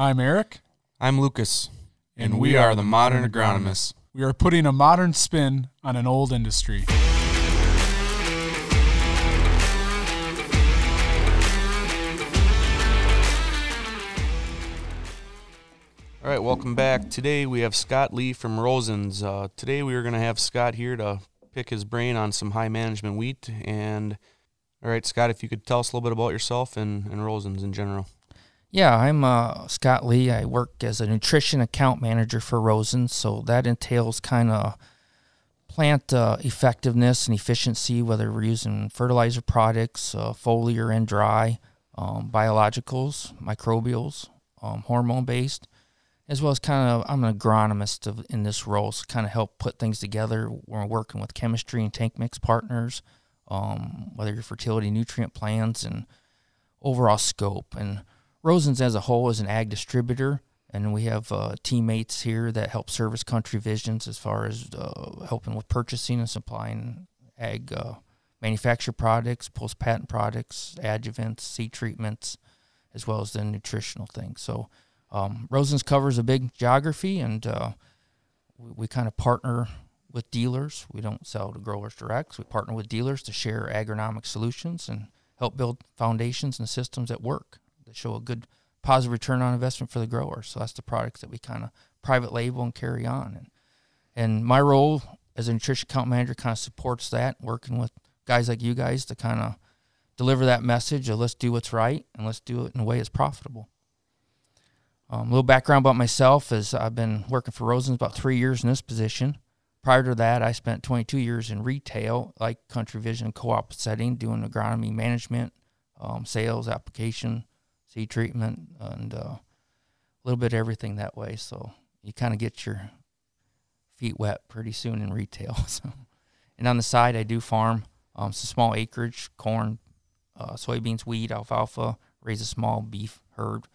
I'm Eric, I'm Lucas, and, we, are the Modern Agronomists. We are putting a modern spin on an old industry. All right, welcome back. Today we have Scott Lee from Rosen's. Uh, today we are going to have Scott here to pick his brain on some high management wheat. And all right, Scott, if you could tell us a little bit about yourself and, and Rosen's in general. Yeah, I'm uh, Scott Lee. I work as a nutrition account manager for Rosen, so that entails kind of plant uh, effectiveness and efficiency, whether we're using fertilizer products, uh, foliar and dry, um, biologicals, microbials, um, hormone based as well as kind of I'm an agronomist of, in this role, so kind of help put things together. We're working with chemistry and tank mix partners, um, whether your fertility nutrient plans and overall scope. And Rosen's as a whole is an ag distributor, and we have uh, teammates here that help service country visions as far as uh, helping with purchasing and supplying ag uh, manufactured products, post patent products, adjuvants, seed treatments, as well as the nutritional things. So um, Rosen's covers a big geography, and uh, we, we kind of partner with dealers. We don't sell to growers direct. We partner with dealers to share agronomic solutions and help build foundations and systems that work that show a good positive return on investment for the grower. So that's the products that we kind of private label and carry on. And, and my role as a nutrition account manager kind of supports that, working with guys like you guys to kind of deliver that message of let's do what's right and let's do it in a way that's profitable. Um, a little background about myself is I've been working for Rosen's about three years in this position. Prior to that, I spent 22 years in retail, like Country Vision co-op setting, doing agronomy management, um, sales, application, seed treatment, and uh, a little bit of everything that way. So you kind of get your feet wet pretty soon in retail. So, and on the side, I do farm um, some small acreage, corn, uh, soybeans, wheat, alfalfa, raise a small beef herd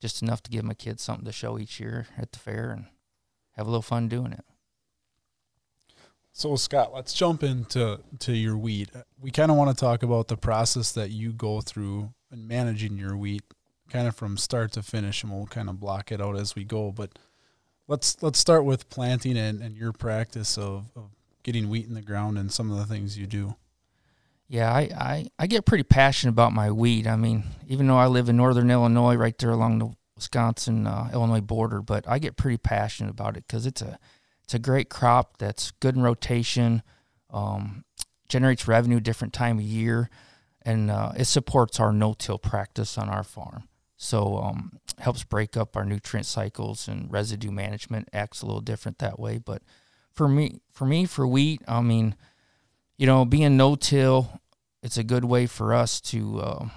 just enough to give my kids something to show each year at the fair and have a little fun doing it. So Scott, let's jump into to your wheat. We kind of want to talk about the process that you go through in managing your wheat, kind of from start to finish, and we'll kind of block it out as we go. But let's let's start with planting and, and your practice of, of getting wheat in the ground and some of the things you do. Yeah, I, I, I get pretty passionate about my wheat. I mean, even though I live in northern Illinois, right there along the Wisconsin uh, Illinois border, but I get pretty passionate about it because it's a it's a great crop that's good in rotation, um, generates revenue different time of year, and uh, it supports our no-till practice on our farm. So um, helps break up our nutrient cycles and residue management acts a little different that way. But for me, for me, for wheat, I mean you know, being no till, it's a good way for us to uh,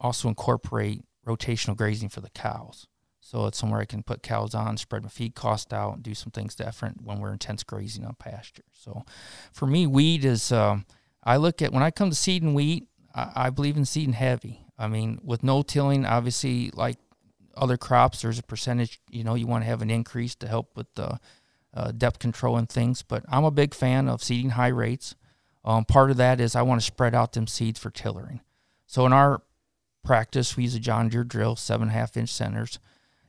also incorporate rotational grazing for the cows. So it's somewhere I can put cows on, spread my feed cost out, and do some things different when we're intense grazing on pasture. So for me, wheat is, um, I look at when I come to seeding wheat, I, I believe in seeding heavy. I mean, with no tilling, obviously, like other crops, there's a percentage, you know, you want to have an increase to help with the uh, depth control and things. But I'm a big fan of seeding high rates. Um, part of that is I want to spread out them seeds for tillering. So in our practice, we use a John Deere drill, seven and a half inch centers,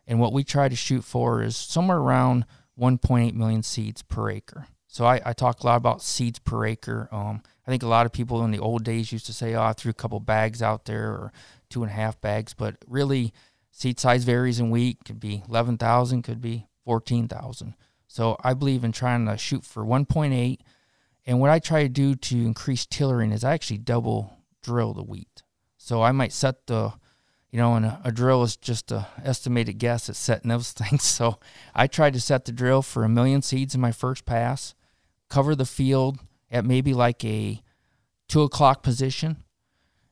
and what we try to shoot for is somewhere around 1.8 million seeds per acre. So I, I talk a lot about seeds per acre. Um, I think a lot of people in the old days used to say, "Oh, I threw a couple bags out there or two and a half bags," but really, seed size varies in wheat. Could be 11,000, could be 14,000. So I believe in trying to shoot for 1.8. And what I try to do to increase tillering is I actually double drill the wheat. So I might set the, you know, and a, a drill is just a estimated guess at setting those things. So I tried to set the drill for a million seeds in my first pass, cover the field at maybe like a two o'clock position.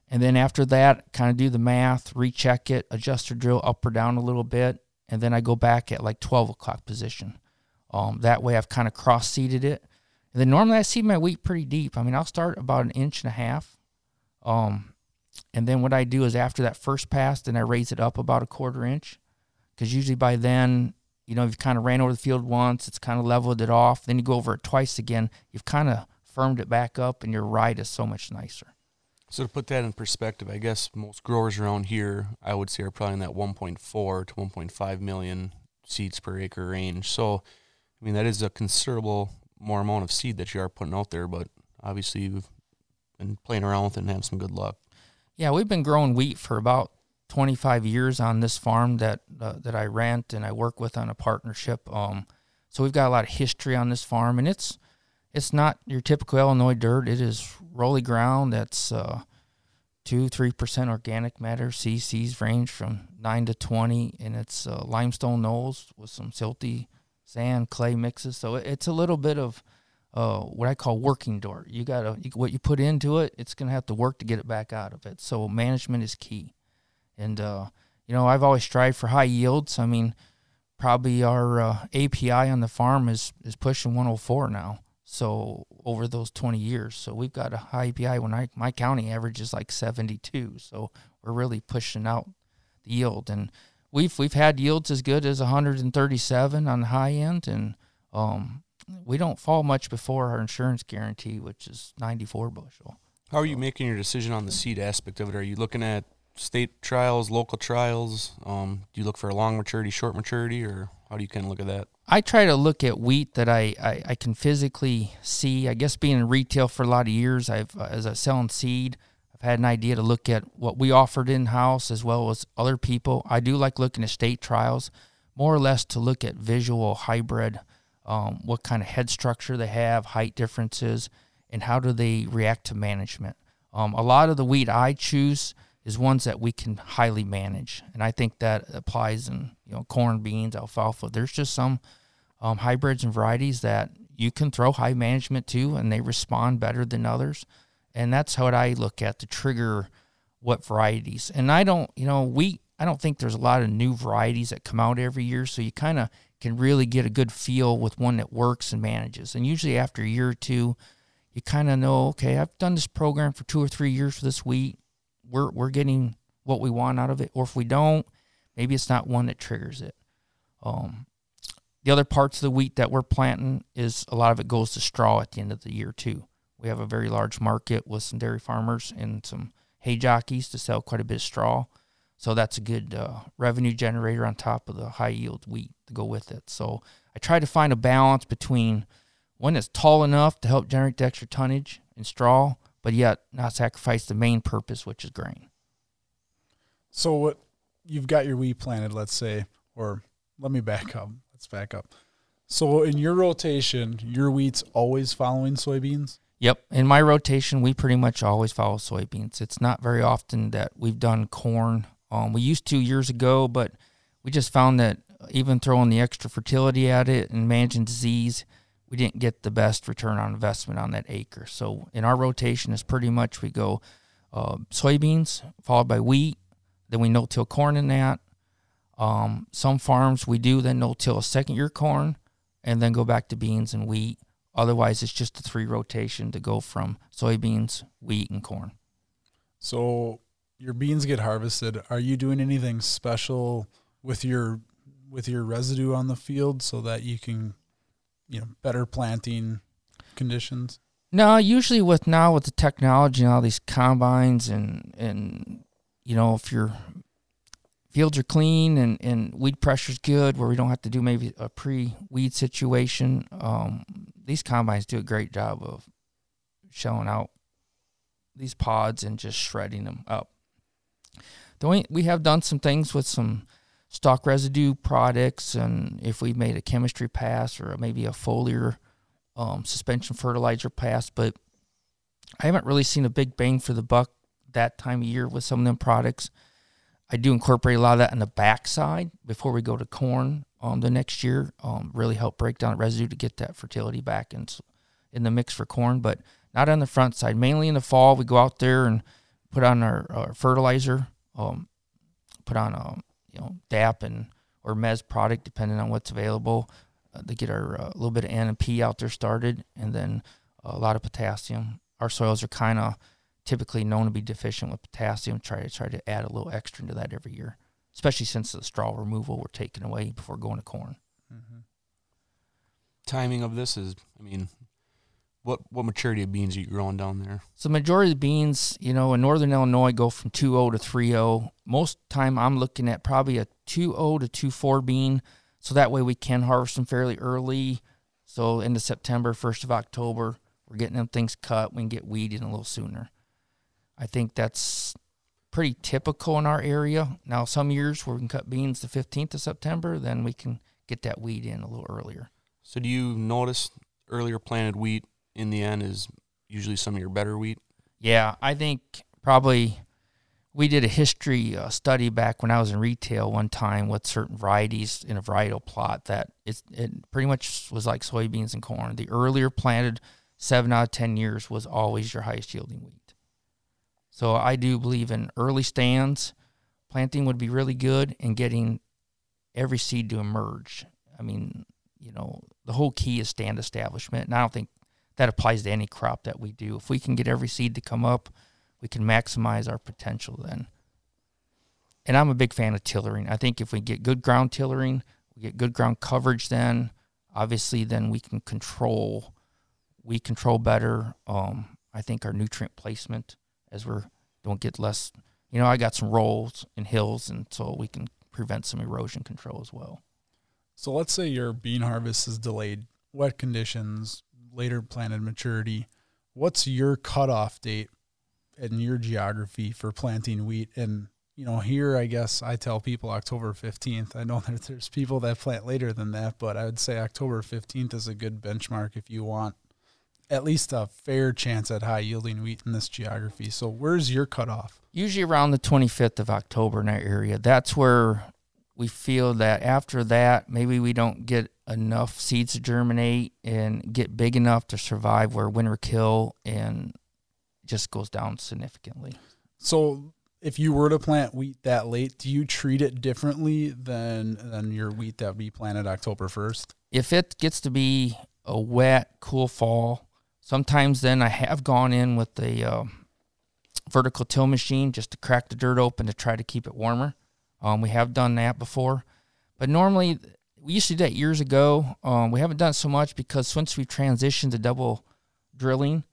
And then after that, kind of do the math, recheck it, adjust the drill up or down a little bit. And then I go back at like 12 o'clock position. Um, that way, I've kind of cross seeded it. And then normally I seed my wheat pretty deep. I mean, I'll start about an inch and a half. Um, and then what I do is after that first pass, then I raise it up about a quarter inch. Because usually by then, you know, you've kind of ran over the field once, it's kind of leveled it off. Then you go over it twice again, you've kind of firmed it back up, and your ride is so much nicer. So to put that in perspective, I guess most growers around here, I would say, are probably in that 1.4 to 1.5 million seeds per acre range. So, I mean, that is a considerable more amount of seed that you are putting out there. But obviously, you've been playing around with it and having some good luck. Yeah, we've been growing wheat for about 25 years on this farm that uh, that I rent and I work with on a partnership. Um, so we've got a lot of history on this farm, and it's it's not your typical Illinois dirt. It is rolly ground that's uh, two three percent organic matter. CECs range from nine to twenty, and it's uh, limestone knolls with some silty sand clay mixes. So it's a little bit of uh, what I call working dirt. You gotta what you put into it, it's gonna have to work to get it back out of it. So management is key, and uh, you know I've always strived for high yields. I mean, probably our uh, APH on the farm is is pushing 104 now. So over those 20 years, so we've got a high APH. When I my county average is like 72, so we're really pushing out the yield, and we've we've had yields as good as 137 on the high end, and um, we don't fall much before our insurance guarantee, which is 94 bushel. How are you making your decision on the seed aspect of it? Are you looking at state trials, local trials? Um, do you look for a long maturity, short maturity, or how do you kind of look at that? I try to look at wheat that I, I, I, can physically see. I guess being in retail for a lot of years, I've uh, as a selling seed, I've had an idea to look at what we offered in house as well as other people. I do like looking at state trials, more or less to look at visual hybrid, um, what kind of head structure they have, height differences, and how do they react to management. Um, a lot of the wheat I choose is ones that we can highly manage, and I think that applies in you know corn, beans, alfalfa. There's just some um, hybrids and varieties that you can throw high management to, and they respond better than others, and that's how I look at to trigger what varieties. And I don't, you know, we I don't think there's a lot of new varieties that come out every year, so you kind of can really get a good feel with one that works and manages. And usually after a year or two, you kind of know, okay, I've done this program for two or three years for this wheat we're we're getting what we want out of it, or if we don't, maybe it's not one that triggers it. Um, the other parts of the wheat that we're planting is a lot of it goes to straw at the end of the year too. We have a very large market with some dairy farmers and some hay jockeys to sell quite a bit of straw. So that's a good uh, revenue generator on top of the high yield wheat to go with it. So I try to find a balance between one that's tall enough to help generate the extra tonnage and straw, but yet not sacrifice the main purpose, which is grain. So what you've got your wheat planted, let's say, or let me back up. Let's back up. So in your rotation, your wheat's always following soybeans? Yep. In my rotation, we pretty much always follow soybeans. It's not very often that we've done corn. Um, we used to years ago, but we just found that even throwing the extra fertility at it and managing disease – we didn't get the best return on investment on that acre. So in our rotation is pretty much we go uh, soybeans followed by wheat, then we no-till corn in that. Um, some farms we do then no-till a second year corn, and then go back to beans and wheat. Otherwise, it's just a three rotation to go from soybeans, wheat, and corn. So your beans get harvested. Are you doing anything special with your with your residue on the field so that you can you know better planting conditions? No, usually with now with the technology and all these combines and and you know if your fields are clean and and weed pressure's good where we don't have to do maybe a pre weed situation, um, these combines do a great job of showing out these pods and just shredding them up. The only, we have done some things with some stock residue products and if we've made a chemistry pass or maybe a foliar um, suspension fertilizer pass, but I haven't really seen a big bang for the buck that time of year with some of them products. I do incorporate a lot of that in the backside before we go to corn um, the next year. Um, really help break down residue to get that fertility back in, in the mix for corn, but not on the front side. Mainly in the fall, we go out there and put on our, our fertilizer, um, put on a um, you know DAP and or Mez product depending on what's available uh, to get our uh, little bit of N and P out there started, and then a lot of potassium. Our soils are kind of typically known to be deficient with potassium. Try to try to add a little extra into that every year, especially since the straw removal we're taking away before going to corn. Mm-hmm. Timing of this is, I mean, what what maturity of beans are you growing down there? So majority of the beans, you know, in northern Illinois go from 2.0 to 3.0. Most time I'm looking at probably a 2.0 to 2.4 bean. So that way we can harvest them fairly early. So into September, 1st of October, we're getting them things cut. We can get weeded a little sooner. I think that's pretty typical in our area. Now, some years where we can cut beans the 15th of September, then we can get that weed in a little earlier. So do you notice earlier planted wheat in the end is usually some of your better wheat? Yeah, I think probably we did a history uh, study back when I was in retail one time with certain varieties in a varietal plot that it's, it pretty much was like soybeans and corn. The earlier planted seven out of 10 years was always your highest yielding wheat. So I do believe in early stands. Planting would be really good and getting every seed to emerge. I mean, you know, the whole key is stand establishment. And I don't think that applies to any crop that we do. If we can get every seed to come up, we can maximize our potential then. And I'm a big fan of tillering. I think if we get good ground tillering, we get good ground coverage then obviously then we can control we control better um, I think our nutrient placement as we're don't get less you know, I got some rolls and hills and so we can prevent some erosion control as well. So let's say your bean harvest is delayed, wet conditions, later planted maturity. What's your cutoff date in your geography for planting wheat? And you know, here I guess I tell people October fifteenth. I know that there's people that plant later than that, but I would say October fifteenth is a good benchmark if you want at least a fair chance at high yielding wheat in this geography. So where's your cutoff? Usually around the 25th of October in our area. That's where we feel that after that, maybe we don't get enough seeds to germinate and get big enough to survive where winter kill and just goes down significantly. So if you were to plant wheat that late, do you treat it differently than than your wheat that be planted October 1st? If it gets to be a wet, cool fall, sometimes then I have gone in with the uh, vertical till machine just to crack the dirt open to try to keep it warmer. Um, we have done that before, but normally we used to do that years ago. Um, we haven't done so much because since we've transitioned to double drilling,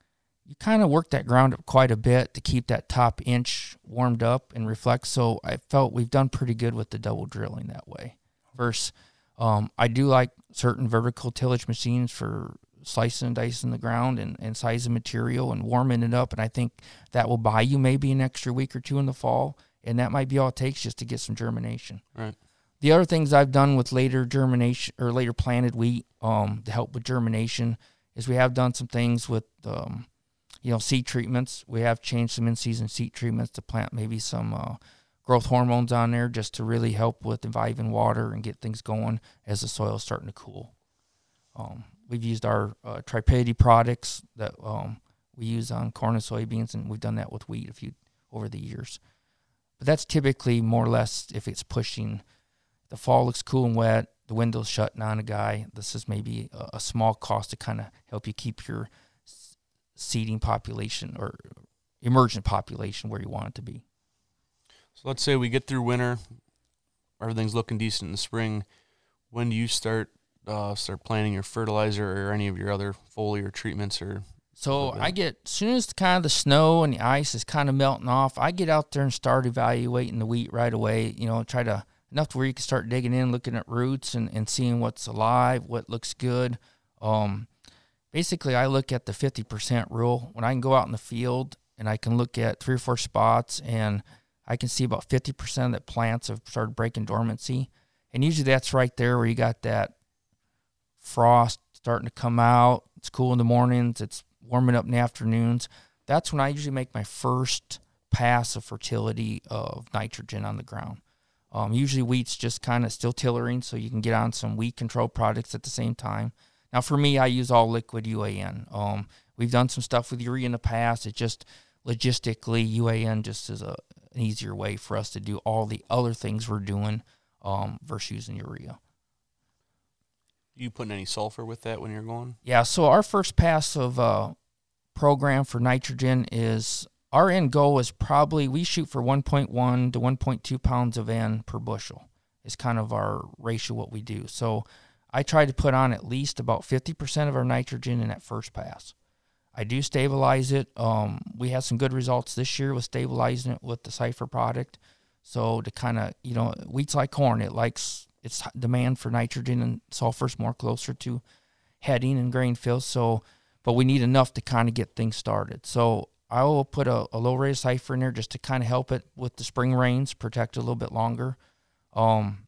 you kind of work that ground up quite a bit to keep that top inch warmed up and reflect. So I felt we've done pretty good with the double drilling that way. Versus, um, I do like certain vertical tillage machines for slicing and dicing the ground and, and sizing material and warming it up. And I think that will buy you maybe an extra week or two in the fall and that might be all it takes just to get some germination. Right. The other things I've done with later germination or later planted wheat um, to help with germination is we have done some things with um, you know seed treatments. We have changed some in-season seed treatments to plant maybe some uh, growth hormones on there just to really help with imbibing water and get things going as the soil is starting to cool. Um, we've used our uh, Tripidity products that um, we use on corn and soybeans, and we've done that with wheat a few over the years. But that's typically more or less if it's pushing. The fall looks cool and wet. The window's shutting on a guy. This is maybe a, a small cost to kind of help you keep your seeding population or emergent population where you want it to be. So let's say we get through winter, everything's looking decent in the spring. When do you start uh, start planting your fertilizer or any of your other foliar treatments or so I get as soon as kind of the snow and the ice is kind of melting off, I get out there and start evaluating the wheat right away. You know, try to enough to where you can start digging in, looking at roots and, and seeing what's alive, what looks good. Um, basically, I look at the fifty percent rule. When I can go out in the field and I can look at three or four spots and I can see about fifty percent of the plants have started breaking dormancy, and usually that's right there where you got that frost starting to come out. It's cool in the mornings. It's warming up in the afternoons, that's when I usually make my first pass of fertility of nitrogen on the ground. Um, usually wheat's just kind of still tillering, so you can get on some wheat control products at the same time. Now, for me, I use all liquid UAN. Um, we've done some stuff with urea in the past. It just logistically, UAN just is a, an easier way for us to do all the other things we're doing um, versus using urea. You putting any sulfur with that when you're going? Yeah. So our first pass of uh, program for nitrogen is our end goal is probably we shoot for 1.1 to 1.2 pounds of N per bushel. Is kind of our ratio what we do. So I try to put on at least about 50% of our nitrogen in that first pass. I do stabilize it. Um, we had some good results this year with stabilizing it with the Cypher product. So to kind of, you know, wheat's like corn. It likes its demand for nitrogen and sulfur is more closer to heading and grain fill. So, but we need enough to kind of get things started. So I will put a, a low rate of Cypher in there just to kind of help it with the spring rains, protect a little bit longer. Um,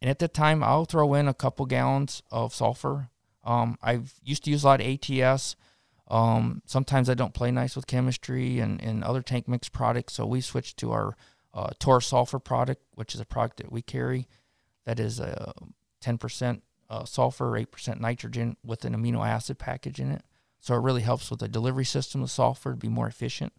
and at that time, I'll throw in a couple gallons of sulfur. Um, I've used to use a lot of ATS. Um, sometimes I don't play nice with chemistry and, and other tank mix products, so we switched to our uh, Tor sulfur product, which is a product that we carry that is a 10% uh, sulfur, 8% nitrogen with an amino acid package in it. So it really helps with the delivery system of sulfur to be more efficient.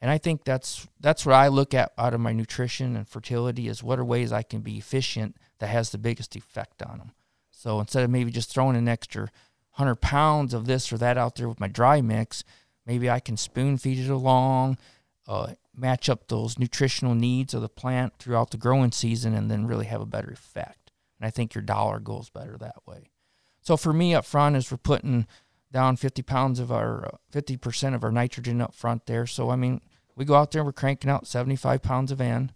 And I think that's that's what I look at out of my nutrition and fertility is what are ways I can be efficient that has the biggest effect on them. So instead of maybe just throwing an extra 100 pounds of this or that out there with my dry mix, maybe I can spoon feed it along, uh, match up those nutritional needs of the plant throughout the growing season, and then really have a better effect. And I think your dollar goes better that way. So for me up front, is we're putting down 50 pounds of our 50% of our nitrogen up front there. So I mean, we go out there, and we're cranking out 75 pounds of N.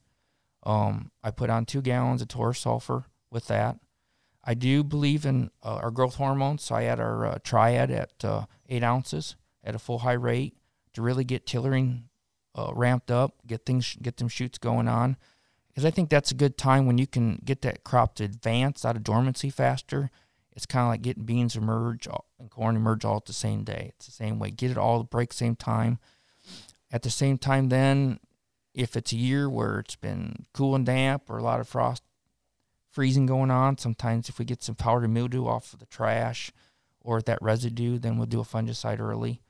Um, I put on two gallons of Tor sulfur with that. I do believe in uh, our growth hormones, so I add our uh, triad at uh, eight ounces at a full high rate to really get tillering uh, ramped up, get things, get them shoots going on. Because I think that's a good time when you can get that crop to advance out of dormancy faster. It's kind of like getting beans emerge and corn emerge all at the same day. It's the same way. Get it all to break same time. At the same time, then if it's a year where it's been cool and damp or a lot of frost freezing going on, sometimes if we get some powdery mildew off of the trash or that residue, then we'll do a fungicide early.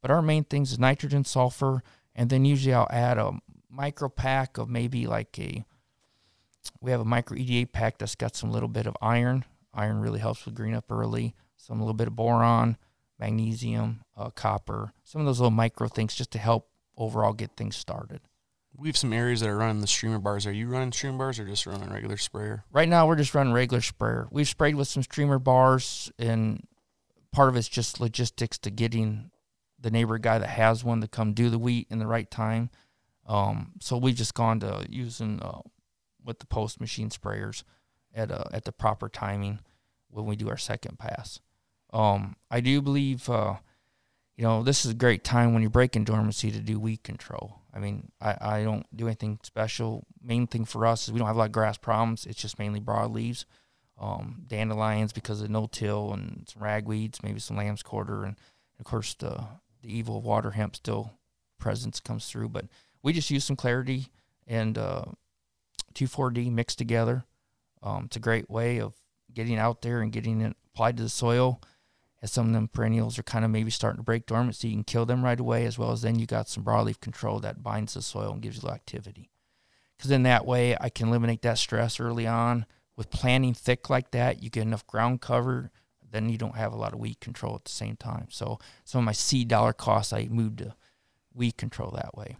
But our main things is nitrogen, sulfur, and then usually I'll add a micro pack of maybe like a we have a micro EDA pack that's got some little bit of iron. Iron really helps with green up early. Some little bit of boron, magnesium, uh, copper, some of those little micro things just to help overall get things started. We have some areas that are running the streamer bars. Are you running streamer bars or just running regular sprayer? Right now, we're just running regular sprayer. We've sprayed with some streamer bars, and part of it's just logistics to getting the neighbor guy that has one to come do the wheat in the right time. Um, so we've just gone to using uh, with the post machine sprayers at uh, at the proper timing when we do our second pass. Um, I do believe, uh, you know, this is a great time when you're breaking dormancy to do weed control. I mean, I, I don't do anything special. Main thing for us is we don't have a lot of grass problems. It's just mainly broadleaves, um, dandelions because of no till and some ragweeds, maybe some lamb's quarter, and of course the the evil water hemp still presence comes through. But we just use some clarity and uh, 2,4-D mixed together. Um, it's a great way of getting out there and getting it applied to the soil. As some of them perennials are kind of maybe starting to break dormant, so you can kill them right away, as well as then you got some broadleaf control that binds the soil and gives you activity. Because then that way I can eliminate that stress early on. With planting thick like that, you get enough ground cover then you don't have a lot of weed control at the same time. So some of my seed dollar costs, I moved to weed control that way.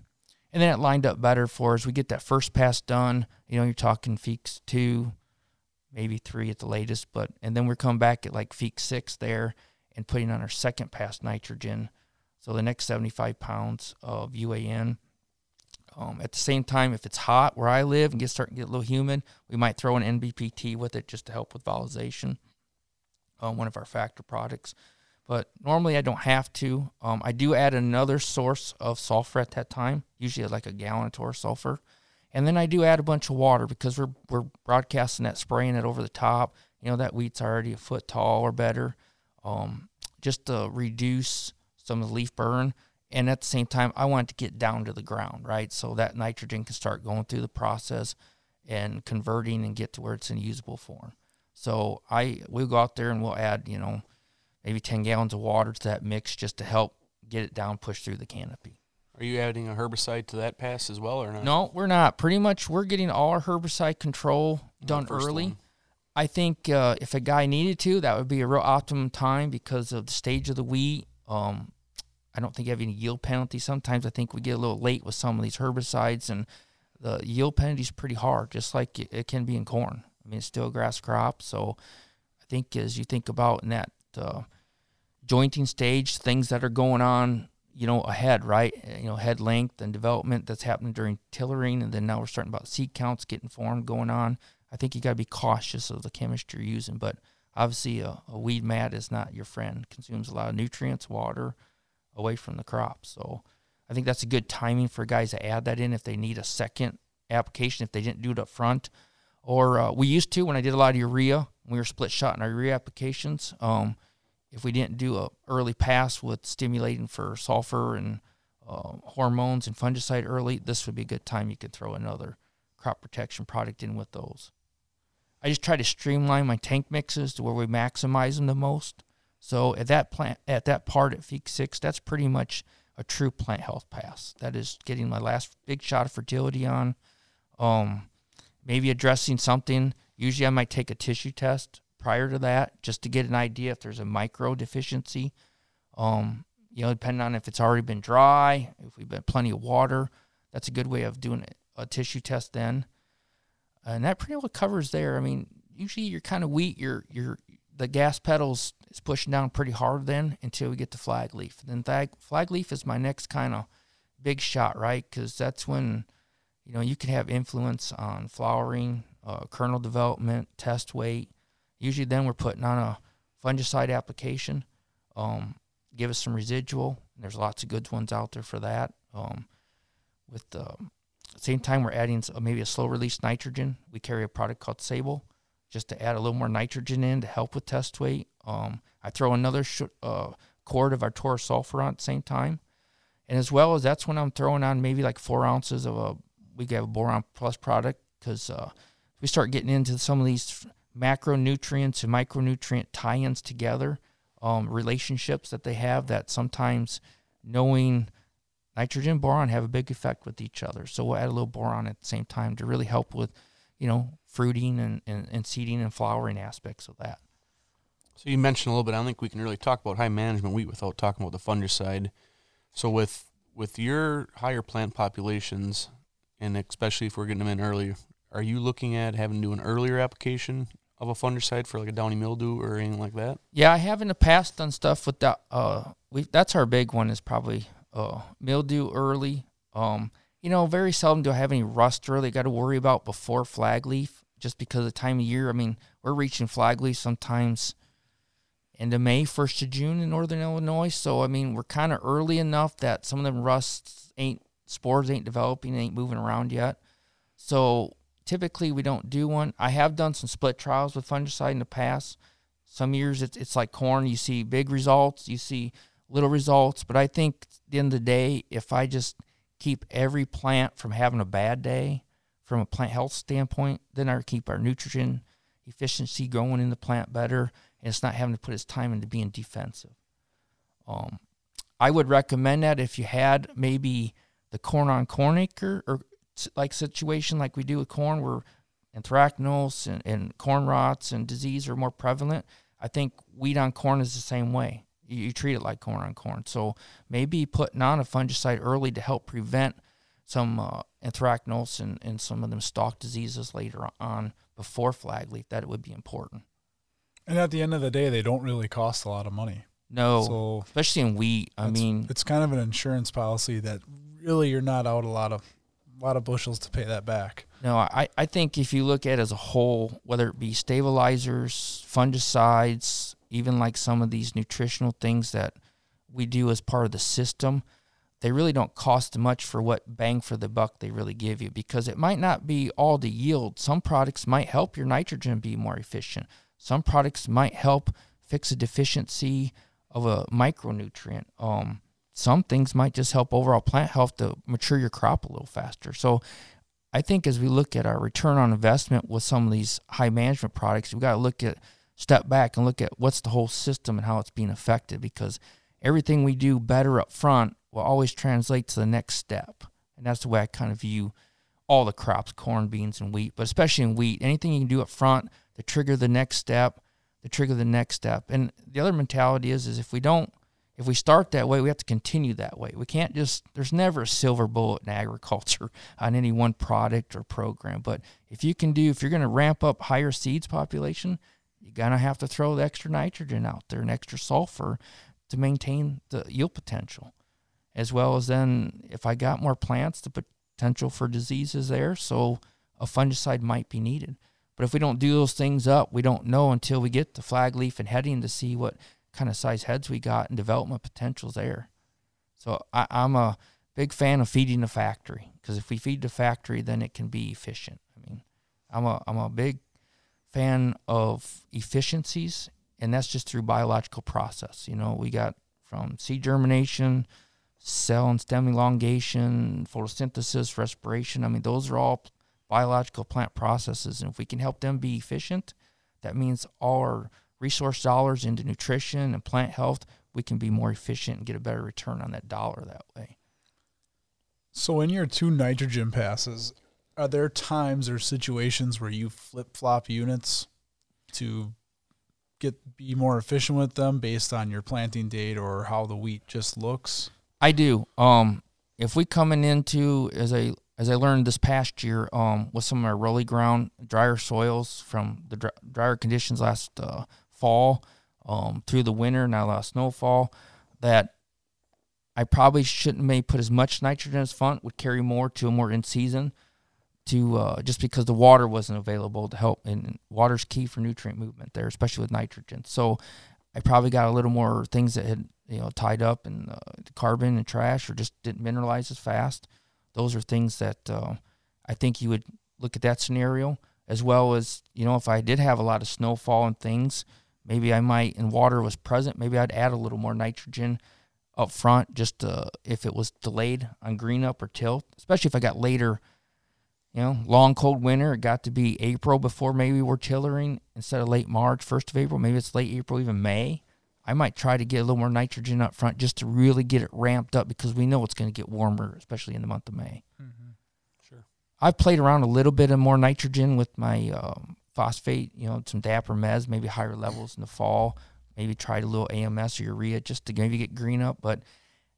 And then it lined up better for us. We get that first pass done. You know, you're talking Feekes two, maybe three at the latest, but and then we're coming back at like Feekes six there and putting on our second pass nitrogen. So the next 75 pounds of UAN. Um, at the same time, if it's hot where I live and get starting to get a little humid, we might throw an NBPT with it just to help with volatilization uh, one of our factor products. But normally I don't have to. Um, I do add another source of sulfur at that time, usually like a gallon of Tor sulfur. And then I do add a bunch of water because we're, we're broadcasting that, spraying it over the top. You know, that wheat's already a foot tall or better, um, just to reduce some of the leaf burn. And at the same time, I want it to get down to the ground, right? So that nitrogen can start going through the process and converting and get to where it's in usable form. So I we'll go out there and we'll add, you know, maybe 10 gallons of water to that mix just to help get it down, push through the canopy. Are you adding a herbicide to that pass as well or not? No, we're not. Pretty much we're getting all our herbicide control done early. One. I think uh, if a guy needed to, that would be a real optimum time because of the stage of the wheat. Um, I don't think you have any yield penalty. Sometimes I think we get a little late with some of these herbicides, and the yield penalty is pretty hard, just like it can be in corn. I mean, it's still a grass crop. So I think as you think about in that, uh, jointing stage, things that are going on, you know, ahead, right? You know, head length and development that's happening during tillering, and then now we're starting about seed counts getting formed going on. I think you got to be cautious of the chemistry you're using, but obviously a, a, weed mat is not your friend. Consumes a lot of nutrients, water, away from the crop. So I think that's a good timing for guys to add that in if they need a second application if they didn't do it up front. Or uh, we used to when I did a lot of urea. We were split shot in our urea applications. Um, if we didn't do a early pass with stimulating for sulfur and uh, hormones and fungicide early, this would be a good time you could throw another crop protection product in with those. I just try to streamline my tank mixes to where we maximize them the most. So at that plant, at that part at Feekes six, that's pretty much a true plant health pass. That is getting my last big shot of fertility on. Um, maybe addressing something. Usually, I might take a tissue test prior to that just to get an idea if there's a micro deficiency. Um, you know, depending on if it's already been dry, if we've been plenty of water, that's a good way of doing a tissue test then and that pretty well covers there. I mean, usually you're kind of wheat, you're you're the gas pedals is pushing down pretty hard then until we get to flag leaf. Then flag, flag leaf is my next kind of big shot, right? Because that's when you know you can have influence on flowering, uh, kernel development, test weight. Usually, then we're putting on a fungicide application. Um, give us some residual. There's lots of good ones out there for that. Um, with the same time, we're adding maybe a slow release nitrogen. We carry a product called Sable just to add a little more nitrogen in to help with test weight. Um, I throw another sh- uh, quart of our Taurus sulfur on at the same time. And as well as that's when I'm throwing on maybe like four ounces of a, we have a boron plus product because uh, we start getting into some of these macronutrients and micronutrient tie ins together, um, relationships that they have that sometimes knowing – nitrogen boron have a big effect with each other. So we'll add a little boron at the same time to really help with, you know, fruiting and, and, and seeding and flowering aspects of that. So you mentioned a little bit. I don't think we can really talk about high management wheat without talking about the fungicide. So with with your higher plant populations, and especially if we're getting them in early, are you looking at having to do an earlier application of a fungicide for like a downy mildew or anything like that? Yeah, I have in the past done stuff with that. Uh, we that's our big one is probably uh, mildew early. Um, you know, very seldom do I have any rust early. Got to worry about before flag leaf, just because of the time of year. I mean, we're reaching flag leaf sometimes of May, first of June in northern Illinois. So I mean, we're kind of early enough that some of them rusts ain't spores ain't developing, ain't moving around yet. So typically we don't do one. I have done some split trials with fungicide in the past. Some years it's it's like corn. You see big results. You see little results. But I think at the end of the day, if I just keep every plant from having a bad day from a plant health standpoint, then I keep our nutrition efficiency going in the plant better, and it's not having to put its time into being defensive. Um, I would recommend that if you had maybe the corn on corn acre or like situation like we do with corn where anthracnose and, and corn rots and disease are more prevalent. I think wheat on corn is the same way you treat it like corn on corn. So maybe putting on a fungicide early to help prevent some uh, anthracnose and, and some of them stalk diseases later on before flag leaf, that it would be important. And at the end of the day, they don't really cost a lot of money. No, so especially in wheat. I mean, it's kind of an insurance policy that really you're not out a lot of lot of bushels to pay that back. No, I, I think if you look at as a whole, whether it be stabilizers, fungicides, even like some of these nutritional things that we do as part of the system, they really don't cost much for what bang for the buck they really give you because it might not be all the yield. Some products might help your nitrogen be more efficient. Some products might help fix a deficiency of a micronutrient. Um, some things might just help overall plant health to mature your crop a little faster. So I think as we look at our return on investment with some of these high management products, we've got to look at step back and look at what's the whole system and how it's being affected because everything we do better up front will always translate to the next step. And that's the way I kind of view all the crops, corn, beans, and wheat, but especially in wheat, anything you can do up front to trigger the next step, to trigger the next step. And the other mentality is is if we don't if we start that way, we have to continue that way. We can't just there's never a silver bullet in agriculture on any one product or program. But if you can do if you're going to ramp up higher seeds population, you're going to have to throw the extra nitrogen out there and extra sulfur to maintain the yield potential, as well as then if I got more plants, the potential for disease is there. So a fungicide might be needed. But if we don't do those things up, we don't know until we get the flag leaf and heading to see what kind of size heads we got and development potential's there. So I, I'm a big fan of feeding the factory because if we feed the factory, then it can be efficient. I mean, I'm a I'm a big fan of efficiencies, and that's just through biological process. You know, we got from seed germination, cell and stem elongation, photosynthesis, respiration. I mean, those are all biological plant processes, and if we can help them be efficient, that means all our resource dollars into nutrition and plant health, we can be more efficient and get a better return on that dollar that way. So, in your two nitrogen passes, are there times or situations where you flip flop units to get be more efficient with them based on your planting date or how the wheat just looks? I do. Um, if we coming into as I as I learned this past year, um, with some of our rolly ground, drier soils from the dry, drier conditions last uh, fall, um, through the winter, now last snowfall, that I probably shouldn't maybe put as much nitrogen as front would carry more to a more in season to uh, just because the water wasn't available to help and water's key for nutrient movement there especially with nitrogen. So i probably got a little more things that had you know tied up in uh, carbon and trash or just didn't mineralize as fast. Those are things that uh, i think you would look at that scenario as well as you know if i did have a lot of snowfall and things maybe i might and water was present maybe i'd add a little more nitrogen up front just uh, if it was delayed on green up or tilt especially if i got later you know, long cold winter. It got to be April before maybe we're tillering instead of late March, first of April. Maybe it's late April, even May. I might try to get a little more nitrogen up front just to really get it ramped up because we know it's going to get warmer, especially in the month of May. Mm-hmm. Sure. I've played around a little bit of more nitrogen with my um, phosphate, you know, some Dapper Mez, maybe higher levels in the fall. Maybe tried a little AMS or urea just to maybe get green up, but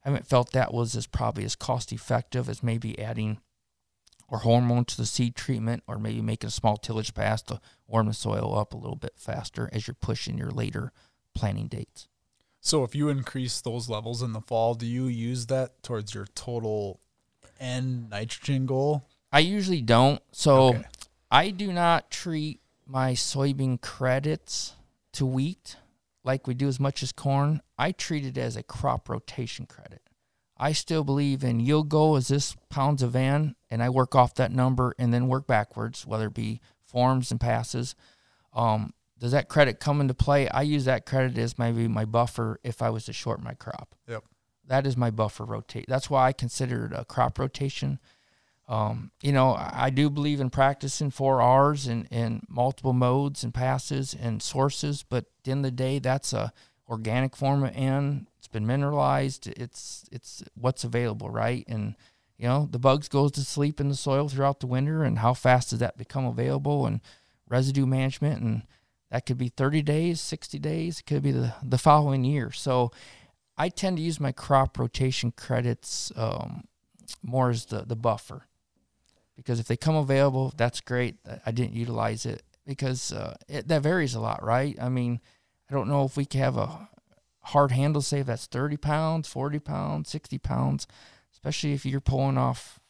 I haven't felt that was as probably as cost effective as maybe adding or hormone to the seed treatment, or maybe making a small tillage pass to warm the soil up a little bit faster as you're pushing your later planting dates. So, if you increase those levels in the fall, do you use that towards your total N nitrogen goal? I usually don't. So, okay. I do not treat my soybean credits to wheat like we do as much as corn. I treat it as a crop rotation credit. I still believe in yield goal is this pounds of N, and I work off that number and then work backwards, whether it be forms and passes. Um, does that credit come into play? I use that credit as maybe my buffer if I was to short my crop. Yep. That is my buffer rotate. That's why I consider it a crop rotation. Um, you know, I do believe in practicing four R's and, and multiple modes and passes and sources, but at the end of the day, that's a organic form of N It's been mineralized. It's it's what's available, right? And you know the bugs goes to sleep in the soil throughout the winter, and how fast does that become available? And residue management, and that could be 30 days, 60 days. It could be the the following year. So I tend to use my crop rotation credits um, more as the the buffer because if they come available, that's great. I didn't utilize it because uh, it, that varies a lot, right? I mean, I don't know if we can have a hard handle save that's 30 pounds, 40 pounds, 60 pounds, especially if you're pulling off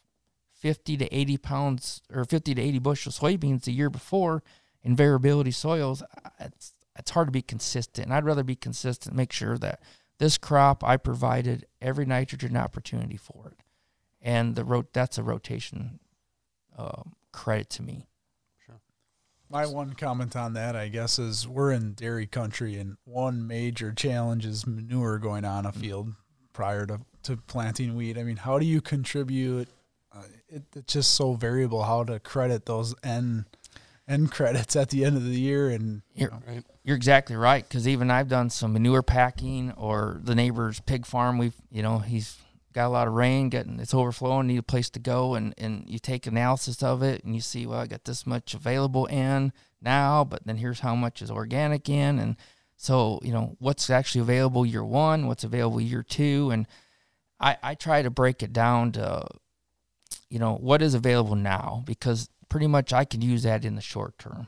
50 to 80 pounds or 50 to 80 bushel soybeans the year before in variability soils. It's, it's hard to be consistent. And I'd rather be consistent, make sure that this crop I provided every nitrogen opportunity for it. And the ro- that's a rotation uh, credit to me. Sure. My one comment on that, I guess, is we're in dairy country, and one major challenge is manure going on a mm. field prior to, to planting wheat. I mean, how do you contribute? Uh, it, it's just so variable how to credit those end N credits at the end of the year, and you are right. you're exactly right. Because even I've done some manure packing, or the neighbor's pig farm. We've you know he's got a lot of rain, getting it's overflowing, need a place to go, and and you take analysis of it, and you see, well, I got this much available in now, but then here's how much is organic in, and so you know what's actually available year one, what's available year two, and I I try to break it down to, you know, what is available now because pretty much I can use that in the short term.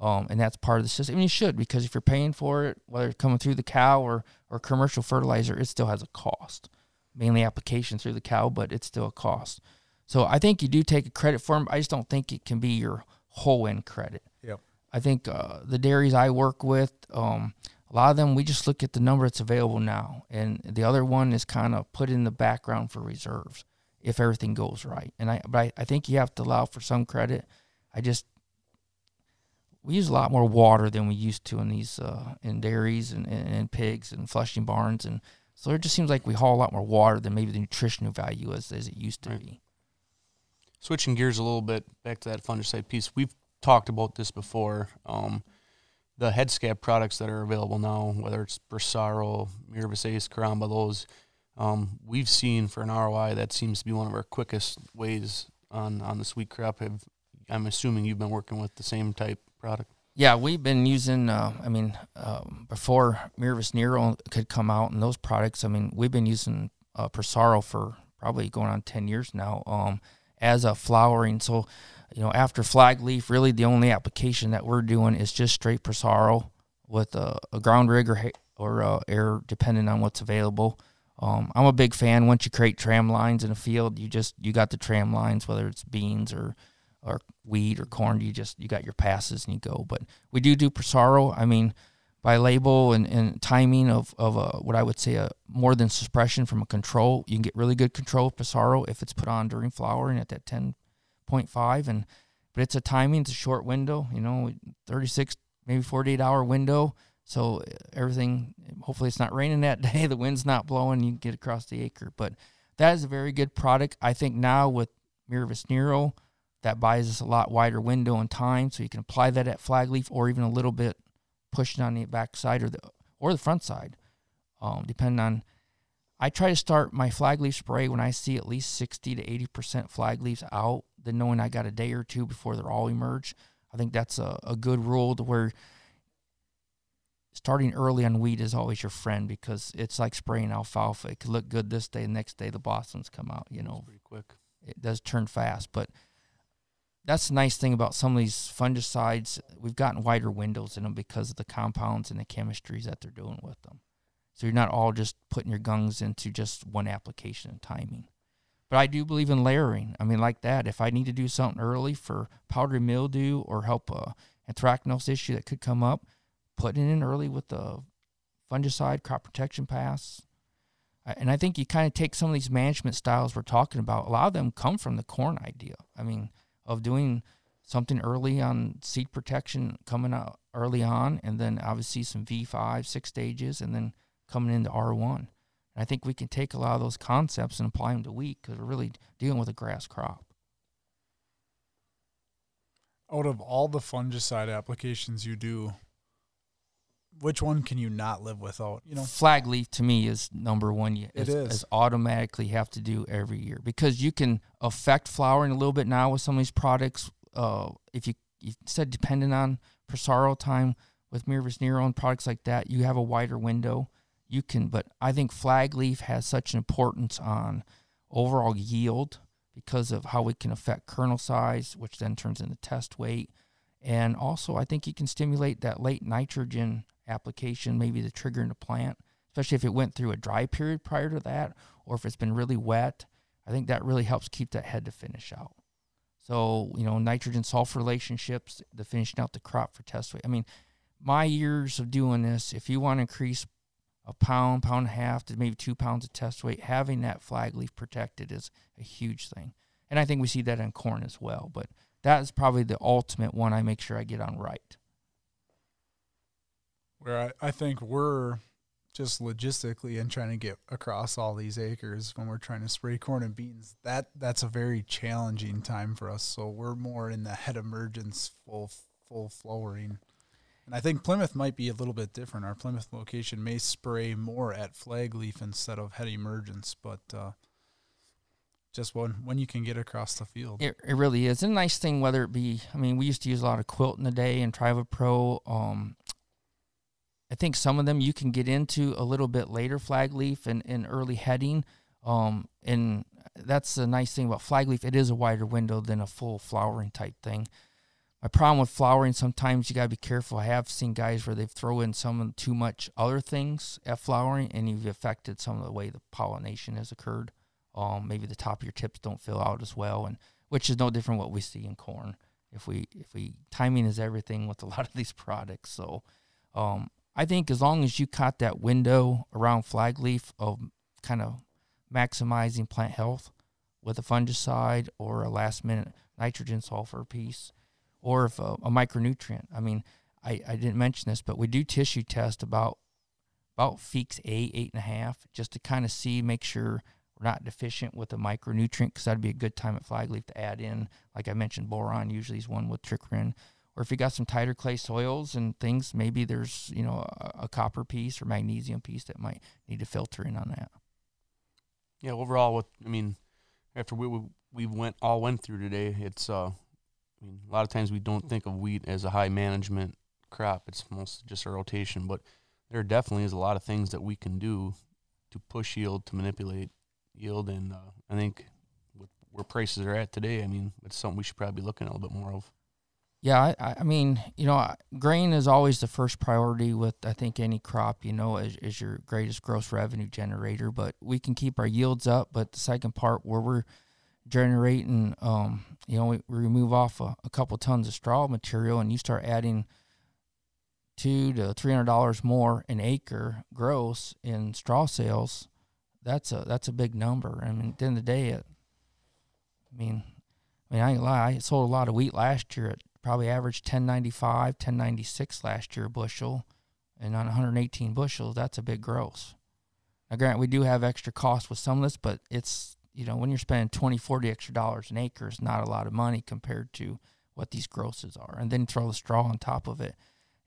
Um, and that's part of the system. You should because if you're paying for it, whether it's coming through the cow or, or commercial fertilizer, it still has a cost. Mainly application through the cow, but it's still a cost. So I think you do take a credit for them. I just don't think it can be your whole end credit. Yep. I think uh, the dairies I work with, um, a lot of them we just look at the number that's available now, and the other one is kind of put in the background for reserves if everything goes right. And I, but I, I think you have to allow for some credit. I just we use a lot more water than we used to in these uh, in dairies and, and, and pigs and flushing barns, and so it just seems like we haul a lot more water than maybe the nutritional value as as it used to Right. be. Switching gears a little bit back to that fungicide piece, we've talked about this before. Um, the head scab products that are available now, whether it's Prosaro, Miravis Ace, Caramba, those um, we've seen for an ROI that seems to be one of our quickest ways on on the sweet crop. Have I'm assuming you've been working with the same type product. Yeah, we've been using. Uh, I mean, um, before Miravis Neo could come out and those products, I mean, we've been using uh, Prosaro for probably going on ten years now um, as a flowering. So, you know, after flag leaf, really the only application that we're doing is just straight Prosaro with a, a ground rig or or uh, air, depending on what's available. Um, I'm a big fan. Once you create tram lines in a field, you just you got the tram lines, whether it's beans or or wheat or corn. You just you got your passes and you go. But we do do Prosaro. I mean, by label and, and timing of of a, what I would say a more than suppression from a control, you can get really good control of Prosaro if it's put on during flowering at that ten point five. And but it's a timing. It's a short window. You know, thirty six maybe forty eight hour window. So uh, everything, hopefully, it's not raining that day. The wind's not blowing. You get across the acre. But that is a very good product. I think now with Miravis Neo, that buys us a lot wider window and time, so you can apply that at flag leaf or even a little bit pushing on the back side or the or the front side, um, depending on. I try to start my flag leaf spray when I see at least sixty to eighty percent flag leaves out, then knowing I got a day or two before they're all emerge. I think that's a, a good rule to where starting early on wheat is always your friend because it's like spraying alfalfa. It could look good this day, the next day the blossoms come out. You know, Pretty quick. it does turn fast, but that's the nice thing about some of these fungicides. We've gotten wider windows in them because of the compounds and the chemistries that they're doing with them. So you're not all just putting your gungs into just one application and timing. But I do believe in layering. I mean, like that. If I need to do something early for powdery mildew or help a anthracnose issue that could come up, putting in early with the fungicide crop protection pass. And I think you kind of take some of these management styles we're talking about. A lot of them come from the corn idea. I mean, of doing something early on seed protection coming out early on, and then obviously some V5, six stages, and then coming into R1. And I think we can take a lot of those concepts and apply them to wheat because we're really dealing with a grass crop. Out of all the fungicide applications you do, which one can you not live without? You know, flag leaf to me is number one. You It is, is. automatically have to do every year because you can affect flowering a little bit now with some of these products. Uh, if you, you said depending on Prosaro time with Miravis Neo and products like that, you have a wider window. You can, but I think flag leaf has such an importance on overall yield because of how it can affect kernel size, which then turns into test weight. And also, I think you can stimulate that late nitrogen application, maybe the trigger in the plant, especially if it went through a dry period prior to that, or if it's been really wet. I think that really helps keep that head to finish out. So, you know, nitrogen sulfur relationships, the finishing out the crop for test weight. I mean, my years of doing this, if you want to increase a pound, pound and a half to maybe two pounds of test weight, having that flag leaf protected is a huge thing. And I think we see that in corn as well. But that is probably the ultimate one I make sure I get on right. Where I, I think we're just logistically and trying to get across all these acres when we're trying to spray corn and beans. That that's a very challenging time for us. So we're more in the head emergence, full full flowering. And I think Plymouth might be a little bit different. Our Plymouth location may spray more at flag leaf instead of head emergence, but uh, just when when you can get across the field. It, it really is. And a nice thing, whether it be, I mean, we used to use a lot of Quilt in the day and Trivapro. Um, I think some of them you can get into a little bit later flag leaf and, and early heading. Um, and that's the nice thing about flag leaf. It is a wider window than a full flowering type thing. my problem with flowering sometimes you gotta be careful. I have seen guys where they throw in some too much other things at flowering, and you've affected some of the way the pollination has occurred. Um, maybe the top of your tips don't fill out as well, and which is no different what we see in corn. If we if we timing is everything with a lot of these products, so um, I think as long as you caught that window around flag leaf of kind of maximizing plant health with a fungicide or a last minute nitrogen sulfur piece or if a, a micronutrient. I mean, I, I didn't mention this, but we do tissue test about about Feekes eight, eight and a half, just to kind of see, make sure we're not deficient with a micronutrient, because that'd be a good time at flag leaf to add in. Like I mentioned, boron usually is one with trichrin. Or if you got some tighter clay soils and things, maybe there's you know a, a copper piece or magnesium piece that might need to filter in on that. Yeah, overall, what I mean, after we we went all went through today, it's uh, I mean, a lot of times we don't think of wheat as a high management crop. It's mostly just a rotation, but there definitely is a lot of things that we can do to push yield, to manipulate yield, and uh, I think where prices are at today, I mean, it's something we should probably be looking at a little bit more of. Yeah, I, I mean, you know, grain is always the first priority with I think any crop. You know, is, is your greatest gross revenue generator. But we can keep our yields up. But the second part, where we're generating, um, you know, we, remove off a, a, couple tons of straw material, and you start adding two to three hundred dollars more an acre gross in straw sales. That's a that's a big number. I mean, at the end of the day, it, I mean, I mean, I ain't lie. I sold a lot of wheat last year at probably averaged 1095, 1096 last year a bushel, and on 118 bushels, that's a big gross. Now, grant we do have extra cost with some of this, but it's you know, when you're spending 20, 40 extra dollars an acre, it's not a lot of money compared to what these grosses are. And then throw the straw on top of it.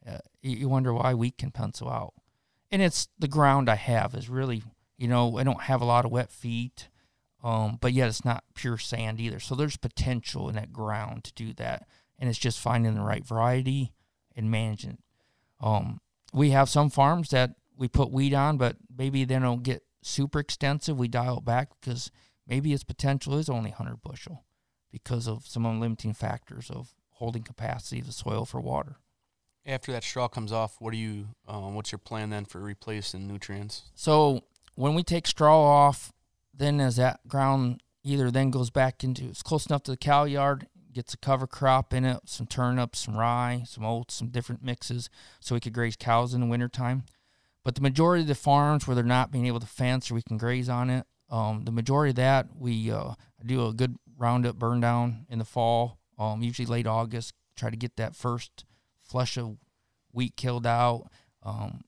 Uh, you wonder why wheat can pencil out. And it's the ground I have is really, you know, I don't have a lot of wet feet, um, but yet it's not pure sand either. So there's potential in that ground to do that. And it's just finding the right variety and managing it. Um, we have some farms that we put weed on, but maybe they don't get super extensive. We dial it back because – maybe its potential is only 100 bushel because of some limiting factors of holding capacity of the soil for water. After that straw comes off, what do you? Um, what's your plan then for replacing nutrients? So when we take straw off, then as that ground either then goes back into it's close enough to the cow yard, gets a cover crop in it, some turnips, some rye, some oats, some different mixes, so we could graze cows in the wintertime. But the majority of the farms where they're not being able to fence or we can graze on it, um, the majority of that we uh, do a good roundup burn down in the fall, um, usually late August. Try to get that first flush of wheat killed out. Um,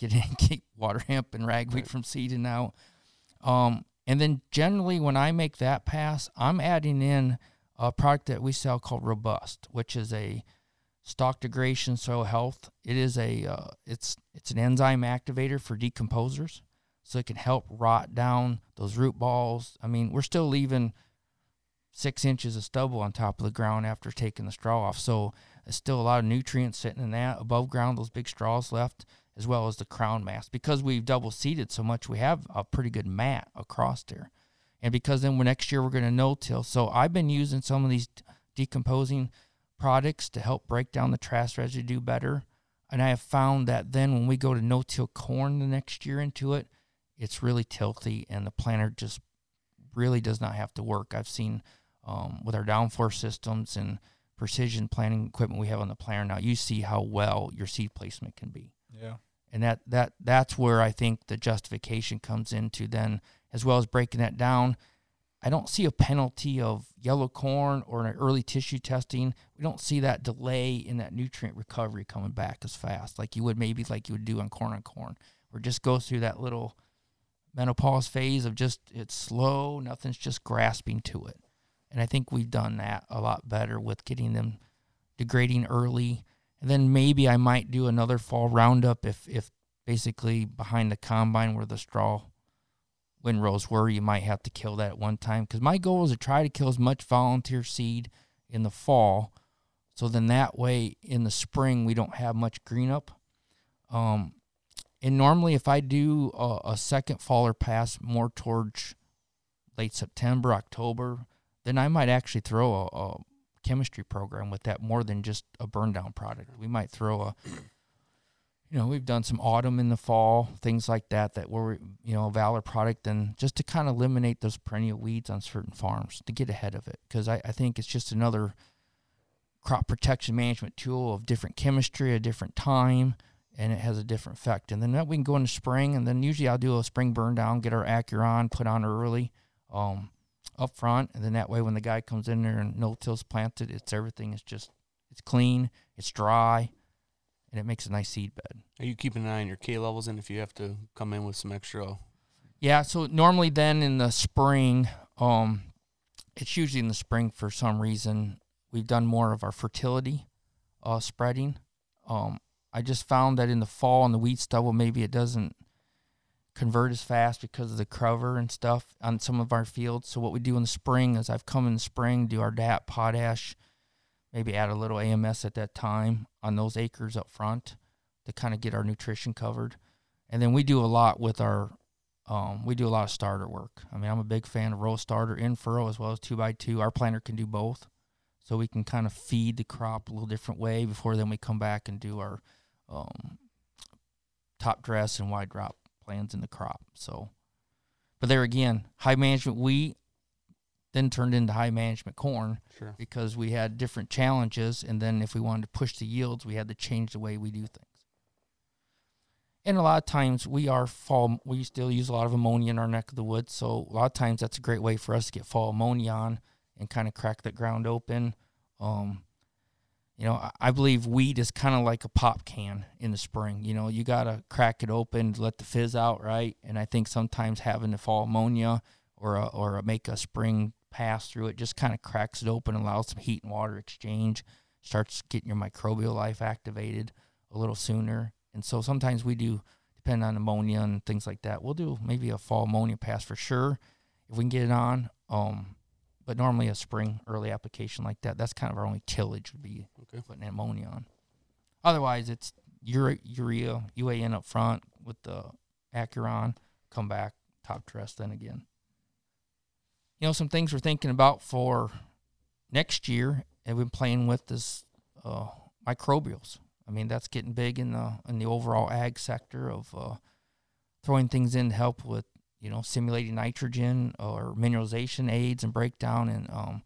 get in, keep water hemp and ragweed right. from seeding out. Um, and then generally, when I make that pass, I'm adding in a product that we sell called Robust, which is a stock degradation soil health. It is a uh, it's it's an enzyme activator for decomposers so it can help rot down those root balls. I mean, we're still leaving six inches of stubble on top of the ground after taking the straw off. So there's still a lot of nutrients sitting in that above ground, those big straws left, as well as the crown mass. Because we've double seeded so much, we have a pretty good mat across there. And because then next year we're going to no till. So I've been using some of these decomposing products to help break down the trash residue better. And I have found that then when we go to no till corn the next year into it, it's really tilty and the planter just really does not have to work. I've seen um, with our downforce systems and precision planting equipment we have on the planter now, you see how well your seed placement can be. Yeah. And that, that that's where I think the justification comes into then, as well as breaking that down. I don't see a penalty of yellow corn or an early tissue testing. We don't see that delay in that nutrient recovery coming back as fast like you would maybe like you would do on corn on corn, or just go through that little menopause phase of just it's slow, nothing's just grasping to it. And I think we've done that a lot better with getting them degrading early. And then maybe I might do another fall roundup if if basically behind the combine where the straw windrows were, you might have to kill that at one time. Because my goal is to try to kill as much volunteer seed in the fall. So then that way in the spring we don't have much green up. Um, and normally, if I do a, a second faller pass more towards late September, October, then I might actually throw a, a chemistry program with that more than just a burn down product. We might throw a you know, we've done some autumn in the fall, things like that, that were, you know, a Valor product, and just to kind of eliminate those perennial weeds on certain farms to get ahead of it. Because I, I think it's just another crop protection management tool of different chemistry, a different time, and it has a different effect. And then that we can go into spring, and then usually I'll do a spring burn down, get our Acuron put on early, um, up front, and then that way when the guy comes in there and no till's planted, it's everything is just it's clean, it's dry and it makes a nice seed bed. Are you keeping an eye on your K levels and if you have to come in with some extra? Yeah, so normally then in the spring, um, it's usually in the spring for some reason we've done more of our fertility uh, spreading. Um, I just found that in the fall on the wheat stubble, maybe it doesn't convert as fast because of the cover and stuff on some of our fields. So what we do in the spring is I've come in the spring, do our DAP potash, maybe add a little AMS at that time on those acres up front to kind of get our nutrition covered. And then we do a lot with our, um, we do a lot of starter work. I mean, I'm a big fan of row starter in furrow as well as two by two. Our planter can do both. So we can kind of feed the crop a little different way before then we come back and do our um, top dress and wide drop plans in the crop. So, but there again, high management wheat then turned into high management corn sure. because we had different challenges. And then if we wanted to push the yields, we had to change the way we do things. And a lot of times we are fall, we still use a lot of ammonia in our neck of the woods. So a lot of times that's a great way for us to get fall ammonia on and kind of crack that ground open. Um, you know, I believe weed is kind of like a pop can in the spring. You know, you got to crack it open, let the fizz out, right? And I think sometimes having the fall ammonia or a, or a make a spring pass through it just kind of cracks it open, allows some heat and water exchange, starts getting your microbial life activated a little sooner. And so sometimes we do, depending on ammonia and things like that, we'll do maybe a fall ammonia pass for sure if we can get it on. Um, but normally a spring early application like that, that's kind of our only tillage would be okay. putting ammonia on. Otherwise, it's urea, urea UAN up front with the Acuron, come back, top dress then again you know, some things we're thinking about for next year, and we've been playing with this uh, microbials. I mean, that's getting big in the in the overall ag sector of uh, throwing things in to help with you know simulating nitrogen or mineralization aids and breakdown. And um,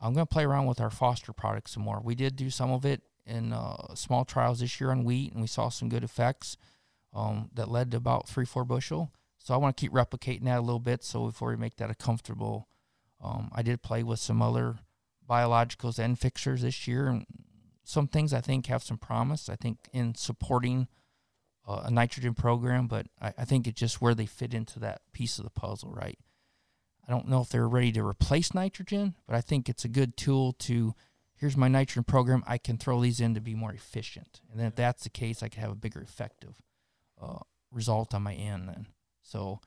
I'm going to play around with our Foster products some more. We did do some of it in uh, small trials this year on wheat, and we saw some good effects um, that led to about three four bushel. So I want to keep replicating that a little bit. So before we make that a comfortable um, I did play with some other biologicals and fixers this year, and some things I think have some promise. I think in supporting uh, a nitrogen program, but I, I think it's just where they fit into that piece of the puzzle, right? I don't know if they're ready to replace nitrogen, but I think it's a good tool to here's my nitrogen program. I can throw these in to be more efficient. And then if that's the case, I can have a bigger effective uh, result on my end then. So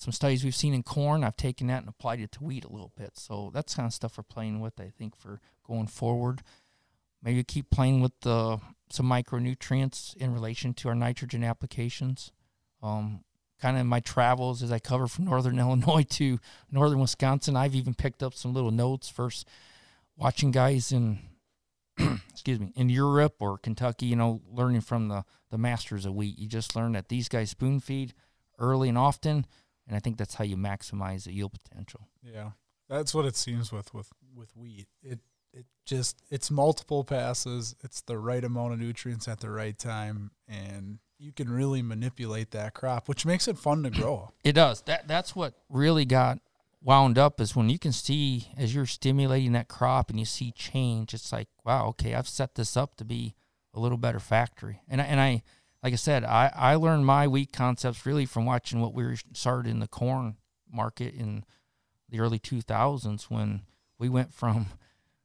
some studies we've seen in corn. I've taken that and applied it to wheat a little bit. So that's kind of stuff we're playing with, I think, for going forward. Maybe keep playing with the some micronutrients in relation to our nitrogen applications. Um, kind of my travels as I cover from northern Illinois to northern Wisconsin, I've even picked up some little notes first watching guys in excuse me in Europe or Kentucky, you know, learning from the the masters of wheat. You just learn that these guys spoon feed early and often and I think that's how you maximize the yield potential. Yeah, that's what it seems with with with wheat. It it just it's multiple passes. It's the right amount of nutrients at the right time, and you can really manipulate that crop, which makes it fun to grow. It does. That that's what really got wound up is when you can see as you're stimulating that crop and you see change. It's like wow, okay, I've set this up to be a little better factory, and I, and I like I said, I, I learned my wheat concepts really from watching what we started in the corn market in the early 2000s when we went from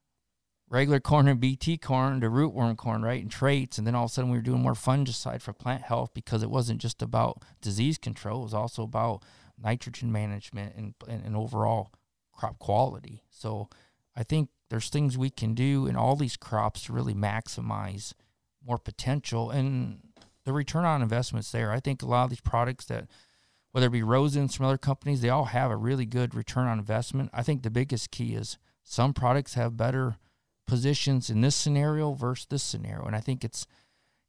regular corn and BT corn to rootworm corn, right, and traits. And then all of a sudden we were doing more fungicide for plant health because it wasn't just about disease control, it was also about nitrogen management and, and, and overall crop quality. So I think there's things we can do in all these crops to really maximize more potential. And the return on investments there. I think a lot of these products that whether it be Rosen, some other companies, they all have a really good return on investment. I think the biggest key is some products have better positions in this scenario versus this scenario. And I think it's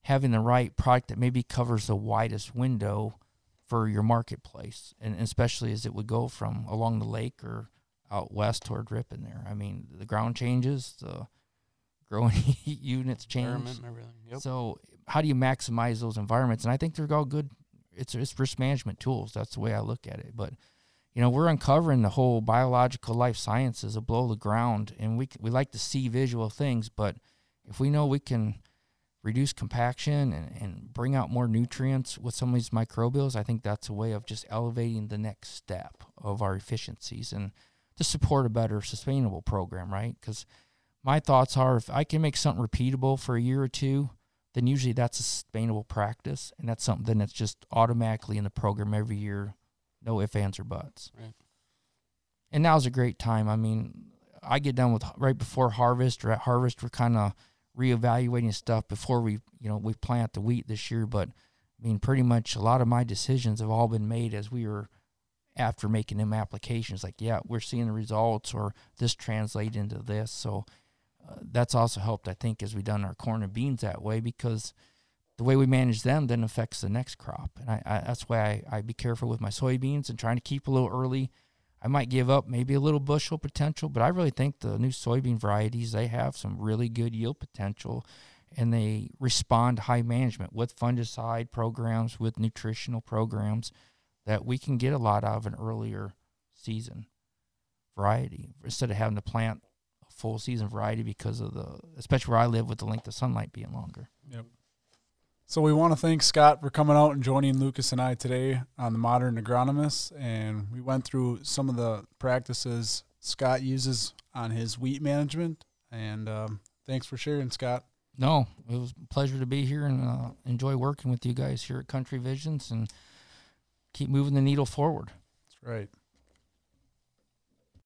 having the right product that maybe covers the widest window for your marketplace, and especially as it would go from along the lake or out west toward Ripon there. I mean, the ground changes, the growing units change. Yep. So, how do you maximize those environments? And I think they're all good. It's, it's risk management tools. That's the way I look at it. But you know, we're uncovering the whole biological life sciences of below the ground, and we we like to see visual things. But if we know we can reduce compaction and, and bring out more nutrients with some of these microbials, I think that's a way of just elevating the next step of our efficiencies and to support a better sustainable program, right? Because my thoughts are if I can make something repeatable for a year or two, then usually that's a sustainable practice, and that's something that's just automatically in the program every year, no ifs, ands, or buts. Right. And now's a great time. I mean, I get done with right before harvest or at harvest, we're kind of reevaluating stuff before we, you know, we plant the wheat this year. But I mean, pretty much a lot of my decisions have all been made as we were after making them applications. Like, yeah, we're seeing the results, or this translate into this. So that's also helped, I think, as we done our corn and beans that way because the way we manage them then affects the next crop. And I, I that's why I, I be careful with my soybeans and trying to keep a little early. I might give up maybe a little bushel potential, but I really think the new soybean varieties they have some really good yield potential, and they respond to high management with fungicide programs, with nutritional programs that we can get a lot out of an earlier season variety instead of having to plant full season variety because of the, especially where I live with the length of sunlight being longer. Yep. So we want to thank Scott for coming out and joining Lucas and I today on the Modern Agronomist, and we went through some of the practices Scott uses on his wheat management. And um, thanks for sharing, Scott. No, it was a pleasure to be here and uh, enjoy working with you guys here at Country Visions and keep moving the needle forward. That's right.